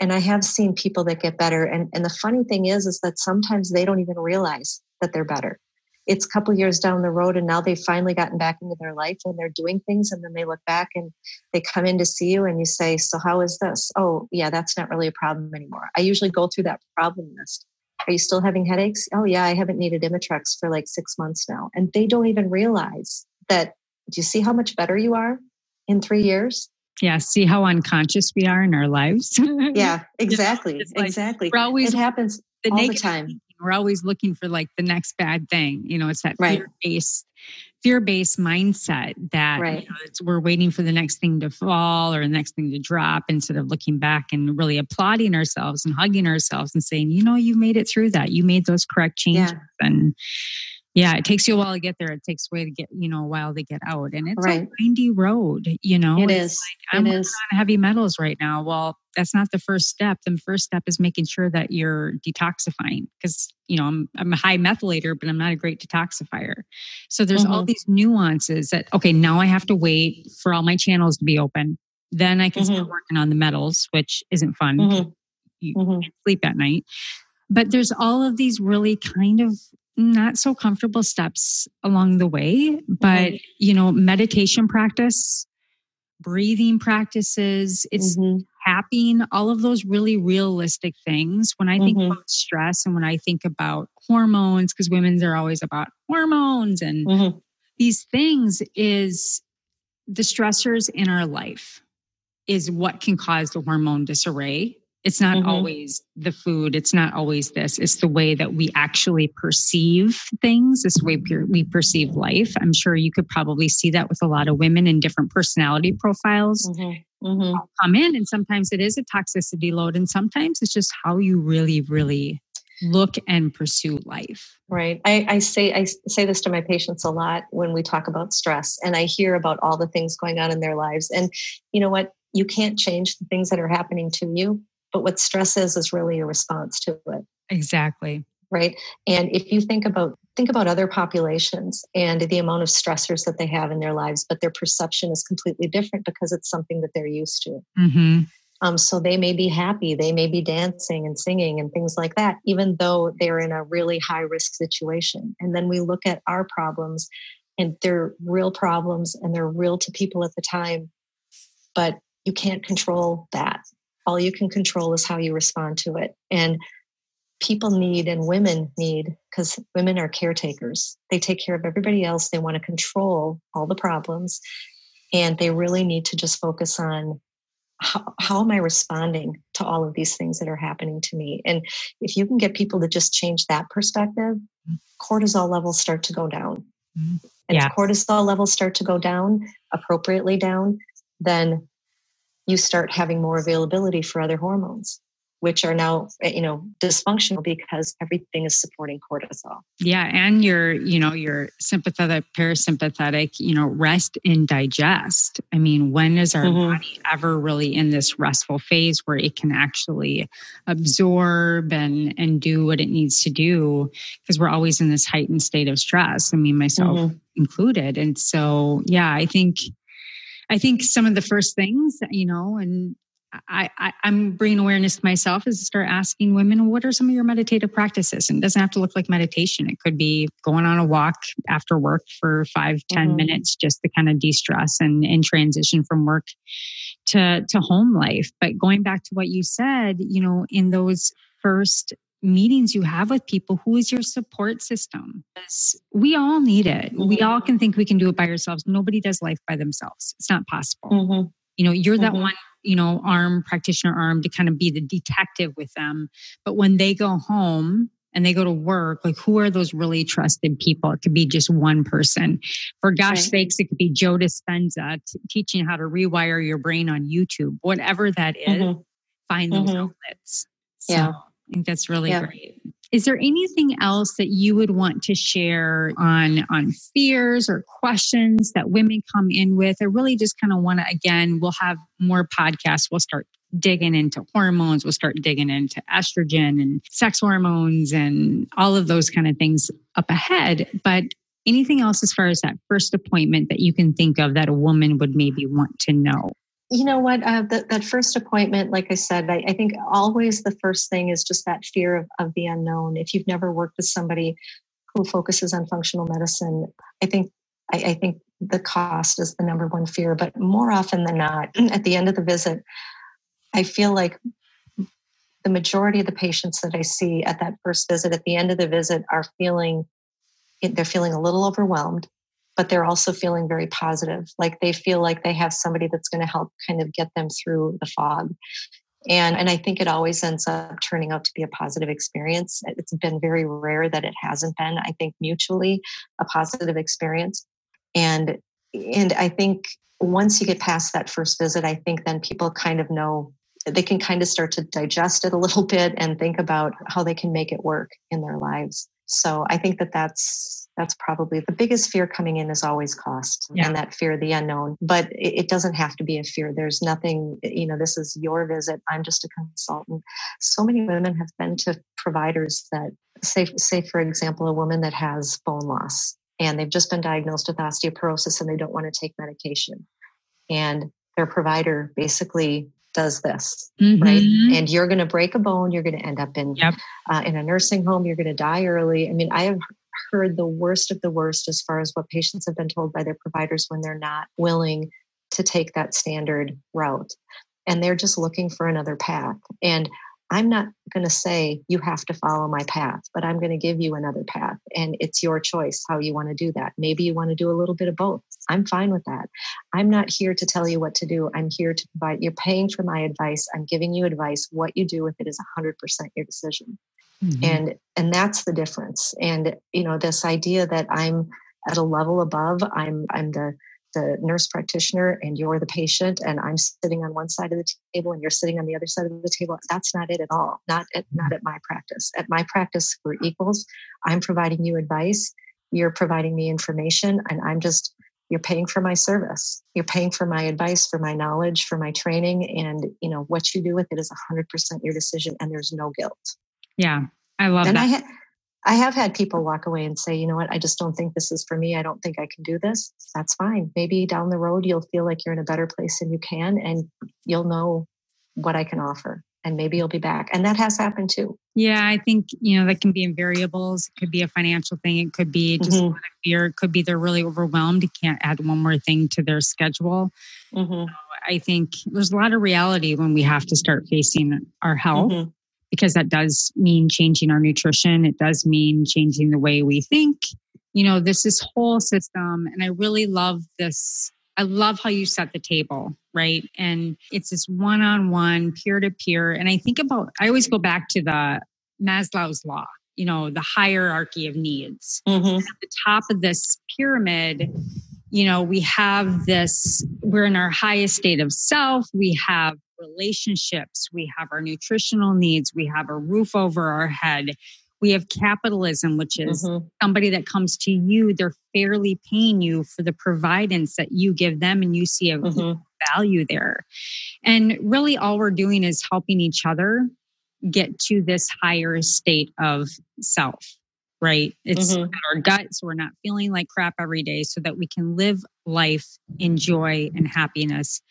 and i have seen people that get better. And and the funny thing is is that sometimes they don't even realize that they're better. It's a couple years down the road and now they've finally gotten back into their life and they're doing things and then they look back and they come in to see you and you say so how is this? Oh yeah that's not really a problem anymore. I usually go through that problem list are you still having headaches? Oh, yeah, I haven't needed Imitrex for like six months now. And they don't even realize that. Do you see how much better you are in three years? Yeah, see how unconscious we are in our lives. yeah, exactly. Like exactly. We're always, it happens the all the time. We're always looking for like the next bad thing. You know, it's that right. fear based fear-based mindset that right. you know, we're waiting for the next thing to fall or the next thing to drop instead of looking back and really applauding ourselves and hugging ourselves and saying you know you made it through that you made those correct changes yeah. and yeah, it takes you a while to get there. It takes a way to get, you know, a while to get out. And it's right. a windy road, you know. It it's is. Like, I'm it is. on heavy metals right now. Well, that's not the first step. The first step is making sure that you're detoxifying because, you know, I'm, I'm a high methylator, but I'm not a great detoxifier. So there's mm-hmm. all these nuances that, okay, now I have to wait for all my channels to be open. Then I can mm-hmm. start working on the metals, which isn't fun. Mm-hmm. You mm-hmm. can't sleep at night but there's all of these really kind of not so comfortable steps along the way but mm-hmm. you know meditation practice breathing practices it's mm-hmm. tapping all of those really realistic things when i think mm-hmm. about stress and when i think about hormones because women's are always about hormones and mm-hmm. these things is the stressors in our life is what can cause the hormone disarray it's not mm-hmm. always the food. It's not always this. It's the way that we actually perceive things. It's the way we perceive life. I'm sure you could probably see that with a lot of women in different personality profiles. Mm-hmm. Mm-hmm. Come in, and sometimes it is a toxicity load, and sometimes it's just how you really, really look and pursue life. Right. I, I, say I say this to my patients a lot when we talk about stress, and I hear about all the things going on in their lives. And you know what? You can't change the things that are happening to you, but what stress is is really a response to it. Exactly. right? And if you think about think about other populations and the amount of stressors that they have in their lives, but their perception is completely different because it's something that they're used to. Mm-hmm. Um, so they may be happy, they may be dancing and singing and things like that, even though they're in a really high risk situation. And then we look at our problems, and they're real problems and they're real to people at the time, but you can't control that. All you can control is how you respond to it. And people need and women need because women are caretakers. They take care of everybody else. They want to control all the problems. And they really need to just focus on how, how am I responding to all of these things that are happening to me? And if you can get people to just change that perspective, cortisol levels start to go down. Mm-hmm. And yeah. if cortisol levels start to go down, appropriately down, then you start having more availability for other hormones which are now eh, you know dysfunctional because everything is supporting cortisol yeah and your you know your sympathetic parasympathetic you know rest and digest i mean when is our mm-hmm. body ever really in this restful phase where it can actually absorb and and do what it needs to do because we're always in this heightened state of stress i mean myself mm-hmm. included and so yeah i think I think some of the first things, you know, and I, I, am bringing awareness to myself is to start asking women, what are some of your meditative practices? And it doesn't have to look like meditation. It could be going on a walk after work for five, ten mm-hmm. minutes just to kind of de-stress and, and transition from work to, to home life. But going back to what you said, you know, in those first meetings you have with people who is your support system we all need it mm-hmm. we all can think we can do it by ourselves nobody does life by themselves it's not possible mm-hmm. you know you're that mm-hmm. one you know, arm practitioner arm to kind of be the detective with them. But when they go home and they go to work, like who are those really trusted people? It could be just one person. For gosh right. sakes, it could be Joe Dispenza t- teaching how to rewire your brain on YouTube, whatever that is, mm-hmm. Find those mm-hmm. outlets. So yeah. I think that's really yeah. great. Is there anything else that you would want to share on on fears or questions that women come in with? I really just kind of want to again, we'll have more podcasts. We'll start digging into hormones. We'll start digging into estrogen and sex hormones and all of those kind of things up ahead. But anything else as far as that first appointment that you can think of that a woman would maybe want to know? You know what uh, the, that first appointment like i said I, I, think always the first thing is just that fear of, of the unknown. If you've never worked with somebody who focuses on functional medicine i think I, I think the cost is the number one fear but more often than not at the end of the visit i feel like the majority of the patients that i see at that first visit at the end of the visit are feeling they're feeling a little overwhelmed but they're also feeling very positive. Like they feel like they have somebody that's going to help kind of get them through the fog. And, and I think it always ends up turning out to be a positive experience. It's been very rare that it hasn't been, I think, mutually a positive experience. And, and I think once you get past that first visit, I think then people kind of know they can kind of start to digest it a little bit and think about how they can make it work in their lives. So I think that that's that's probably the biggest fear coming in is always cost yeah. and that fear of the unknown. But it, it, doesn't have to be a fear. There's nothing, eh, you know, this is your visit. I'm just a consultant. So many women have been to providers that say, say for example, a woman that has bone loss and they've just been diagnosed with osteoporosis and they don't want to take medication. And their provider basically does this, mm-hmm. right? And you're going to break a bone. You're going to end up in yep. uh, in a nursing home. You're going to die early. I mean, I have heard the worst of the worst as far as what patients have been told by their providers when they're not willing to take that standard route, and they're just looking for another path. And I'm not going to say you have to follow my path, but I'm going to give you another path. And it's your choice how you want to do that. Maybe you want to do a little bit of both. I'm fine with that. I'm not here to tell you what to do. I'm here to provide, you're paying for my advice. I'm giving you advice. What you do with it is 100% your decision. Mm-hmm. And and that's the difference. And you know, this idea that I'm at a level above, I'm I'm the the nurse practitioner and you're the patient and i'm sitting on one side of the table and you're sitting on the other side of the table that's not it at all not at not mm-hmm. at my practice. At my practice we're equals. I'm providing you advice you're providing me information and i'm just you're paying for my service. You're paying for my advice for my knowledge for my training and you know what you do with it is 100% your decision and there's no guilt. Yeah i love and that. I ha- I have had people walk away and say, you know what, I just don't think this is for me. I don't think I can do this. That's fine. Maybe down the road, you'll feel like you're in a better place than you can, and you'll know what I can offer. And maybe you'll be back. And that has happened too. Yeah, I think, you know, that can be in variables. It could be a financial thing. It could be just mm-hmm. fear. It could be they're really overwhelmed. can't add one more thing to their schedule. Mm-hmm. So I think there's a lot of reality when we have to start facing our health. Mm-hmm because that does mean changing our nutrition. It does mean changing the way we think. You know, this is whole system. And I really love this. I love how you set the table, right? And it's this one on one, peer to peer. And I think about, I always go back to the Maslow's law, you know, the hierarchy of needs. Mm-hmm. At the top of this pyramid, you know, we have this, we're in our highest state of self. We have relationships, we have our nutritional needs, we have a roof over our head. We have capitalism, which is mm-hmm. somebody that comes to you, they're fairly paying you for the providence that you give them, and you see a mm-hmm. value there. And really, all we're doing is helping each other get to this higher state of self right? It's mm-hmm. our gut, so we're not feeling like crap every day, so that we can live life in joy and happiness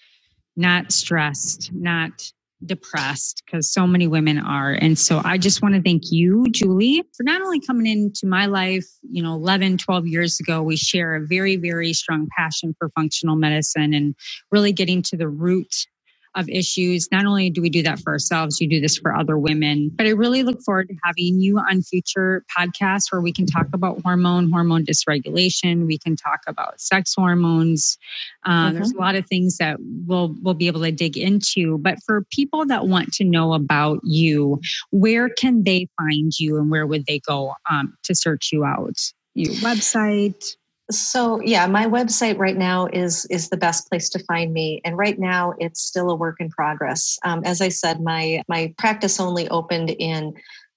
not stressed, not depressed because so many women are. And so I just want to thank you, Julie, for not only coming into my life, you know, 11, 12 years ago. We share a very, very strong passion for functional medicine and really getting to the root of issues. Not only do we do that for ourselves, you do this for other women. But I really look forward to having you on future podcasts where we can talk about hormone, hormone dysregulation. We can talk about sex hormones. Uh, mm-hmm. There's a lot of things that we'll we'll be able to dig into. But for people that want to know about you, where can they find you, and where would they go um, to search you out? Your website so yeah my website right now is is the best place to find me. And right now it's still a work in progress. Um, as i said my my practice only opened in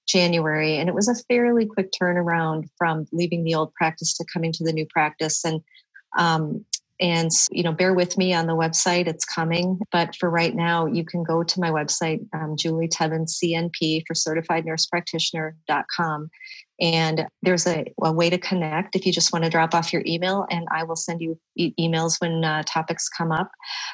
january and it was a fairly quick turnaround from leaving the old practice to coming to the new practice. And um, and you know bear with me on the website it's coming. But for right now you can go to my website um, julie tevin cnp for certified nurse practitioner.com and there's a, a, way to connect if you just want to drop off your email, and I will send you e- emails when uh, topics come up.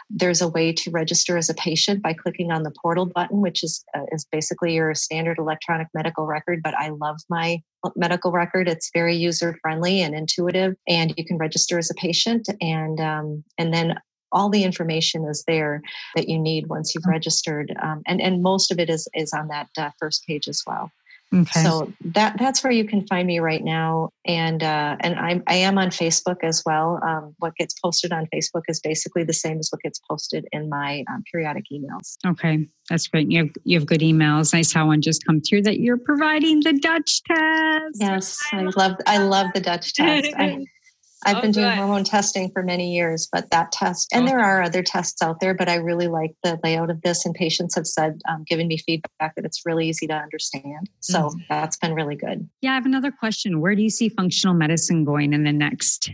There's a way to register as a patient by clicking on the portal button, which is uh, is basically your standard electronic medical record. But I love my medical record; it's very user friendly and intuitive, and you can register as a patient, and um, and then all the information is there that you need once you've mm. registered, um, and and most of it is is on that uh, first page as well. Okay. So that that's where you can find me right now, and uh, and I'm I am on Facebook as well. Um, what gets posted on Facebook is basically the same as what gets posted in my um, periodic emails. Okay, that's great. You have you have good emails. I saw one just come through that you're providing the Dutch test. Yes, I love I love the Dutch test. I, I've oh, been doing good. hormone testing for many years, but that test, and there are other tests out there, but I really like the layout of this. And patients have said, um, given me feedback that it's really easy to understand. So mm-hmm. that's been really good. Yeah, I have another question. Where do you see functional medicine going in the next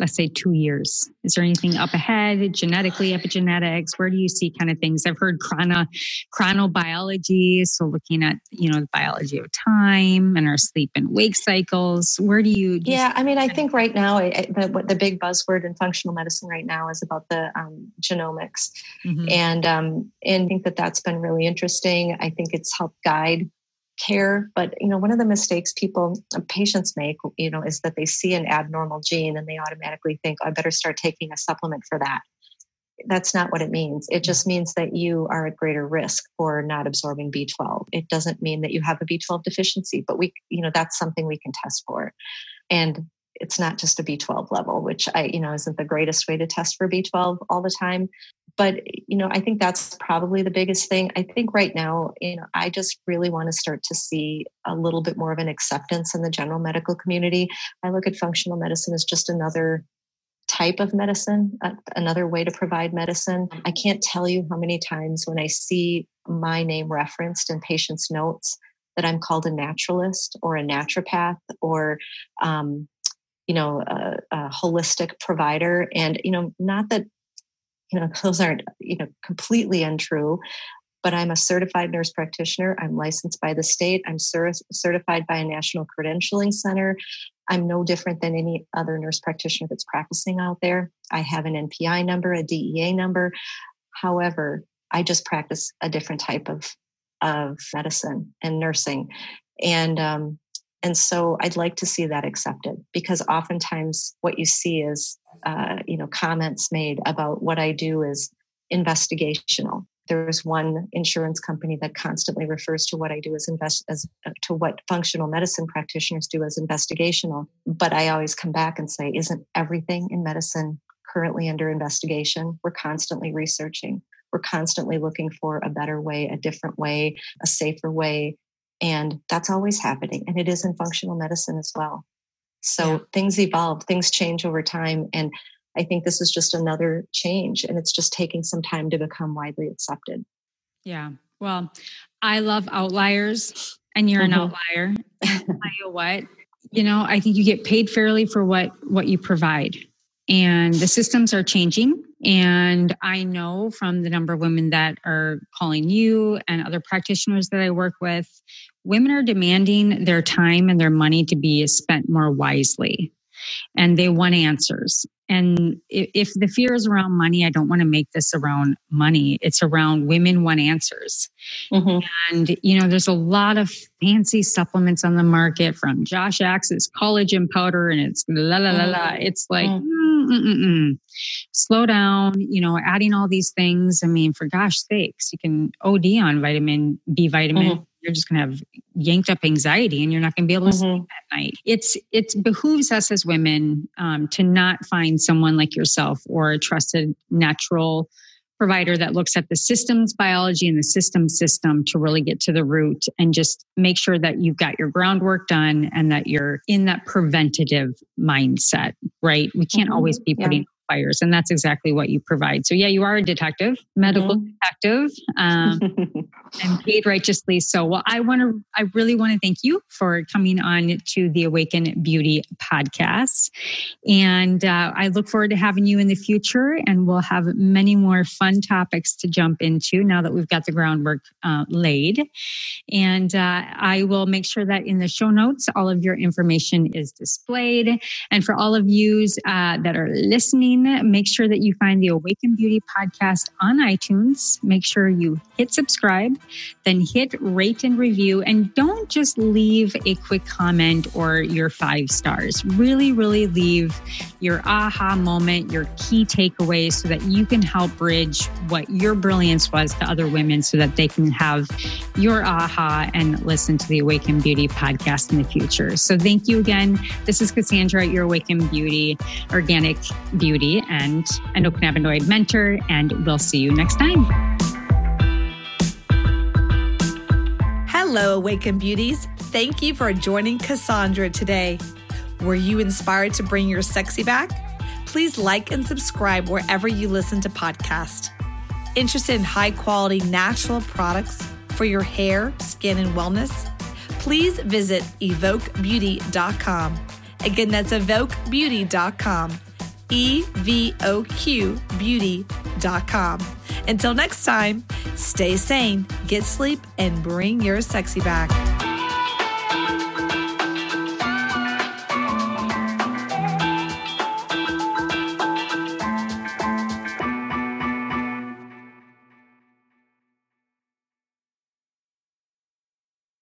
let's say two years? Is there anything up ahead, genetically, epigenetics? Where do you see kind of things? I've heard chrono, chronobiology, so looking at, you know, the biology of time and our sleep and wake cycles. Where do you? Do yeah, you I mean, I think right now, the, the big buzzword in functional medicine right now is about the um, genomics. Mm-hmm. And, um, and I think that that's been really interesting. I think it's helped guide care but you know one of the mistakes people uh, patients make you know is that they see an abnormal gene and they automatically think i better start taking a supplement for that. That's not what it means. It just means that you are at greater risk for not absorbing b12 it doesn't mean that you have a b12 deficiency but we you know that's something we can test for. And it's not just a b12 level which i you know isn't the greatest way to test for b12 all the time but you know i think that's probably the biggest thing. I think right now you know i just really want to start to see a little bit more of an acceptance in the general medical community. I look at functional medicine as just another type of medicine another way to provide medicine. I can't tell you how many times when i see my name referenced in patients notes that i'm called a naturalist or a naturopath or um, you know a, a holistic provider. And you know not that you know those aren't you know completely untrue but I'm a certified nurse practitioner. I'm licensed by the state. I'm certified by a national credentialing center. I'm no different than any other nurse practitioner that's practicing out there. I have an NPI number, a DEA number. However, I just practice a different type of of medicine and nursing, and um, and so I'd like to see that accepted because oftentimes what you see is uh, you know comments made about what I do is investigational. There's one insurance company that constantly refers to what I do as invest as uh, to what functional medicine practitioners do as investigational. But I always come back and say, isn't everything in medicine currently under investigation? We're constantly researching. We're constantly looking for a better way, a different way, a safer way. And that's always happening. And it is in functional medicine as well. So yeah. things evolve, things change over time. And I think this is just another change and it's just taking some time to become widely accepted. Yeah. Well, I love outliers and you're mm-hmm. an outlier. I tell you what, you know, I think you get paid fairly for what what you provide. And the systems are changing. And I know from the number of women that are calling you and other practitioners that I work with, women are demanding their time and their money to be spent more wisely and they want answers. And if the fear is around money, I don't want to make this around money. It's around women want answers. Mm-hmm. And, you know, there's a lot of fancy supplements on the market from Josh Axe's collagen powder and it's la la la la. Mm-hmm. It's like, mm-hmm. mm-mm-mm. slow down, you know, adding all these things. I mean, for gosh sakes, you can OD on vitamin B vitamin mm-hmm you're just going to have yanked up anxiety and you're not going to be able to mm-hmm. sleep at night. It's it behooves us as women um, to not find someone like yourself or a trusted natural provider that looks at the systems biology and the system system to really get to the root and just make sure that you've got your groundwork done and that you're in that preventative mindset right we can't mm-hmm. always be putting yeah fires. And that's exactly what you provide. So, yeah, you are a detective, medical mm-hmm. detective, um, and paid righteously. So, well, I want to, I really want to thank you for coming on to the Awaken Beauty podcast. And uh, I look forward to having you in the future. And we'll have many more fun topics to jump into now that we've got the groundwork uh, laid. And uh, I will make sure that in the show notes, all of your information is displayed. And for all of you uh, that are listening, make sure that you find the Awaken Beauty podcast on iTunes. Make sure you hit subscribe, then hit rate and review. And don't just leave a quick comment or your five stars. Really, really leave your aha moment, your key takeaways so that you can help bridge what your brilliance was to other women so that they can have your aha and listen to the Awaken Beauty podcast in the future. So thank you again. This is Cassandra, at your Awaken Beauty, Organic Beauty and an endocannabinoid mentor, and we'll see you next time. Hello, Awaken Beauties. Thank you for joining Cassandra today. Were you inspired to bring your sexy back? Please like and subscribe wherever you listen to podcasts. Interested in high quality natural products for your hair, skin, and wellness? Please visit evoquebeauty.com. Again, that's evoquebeauty.com evoqbeauty.com. Until next time, stay sane, get sleep, and bring your sexy back.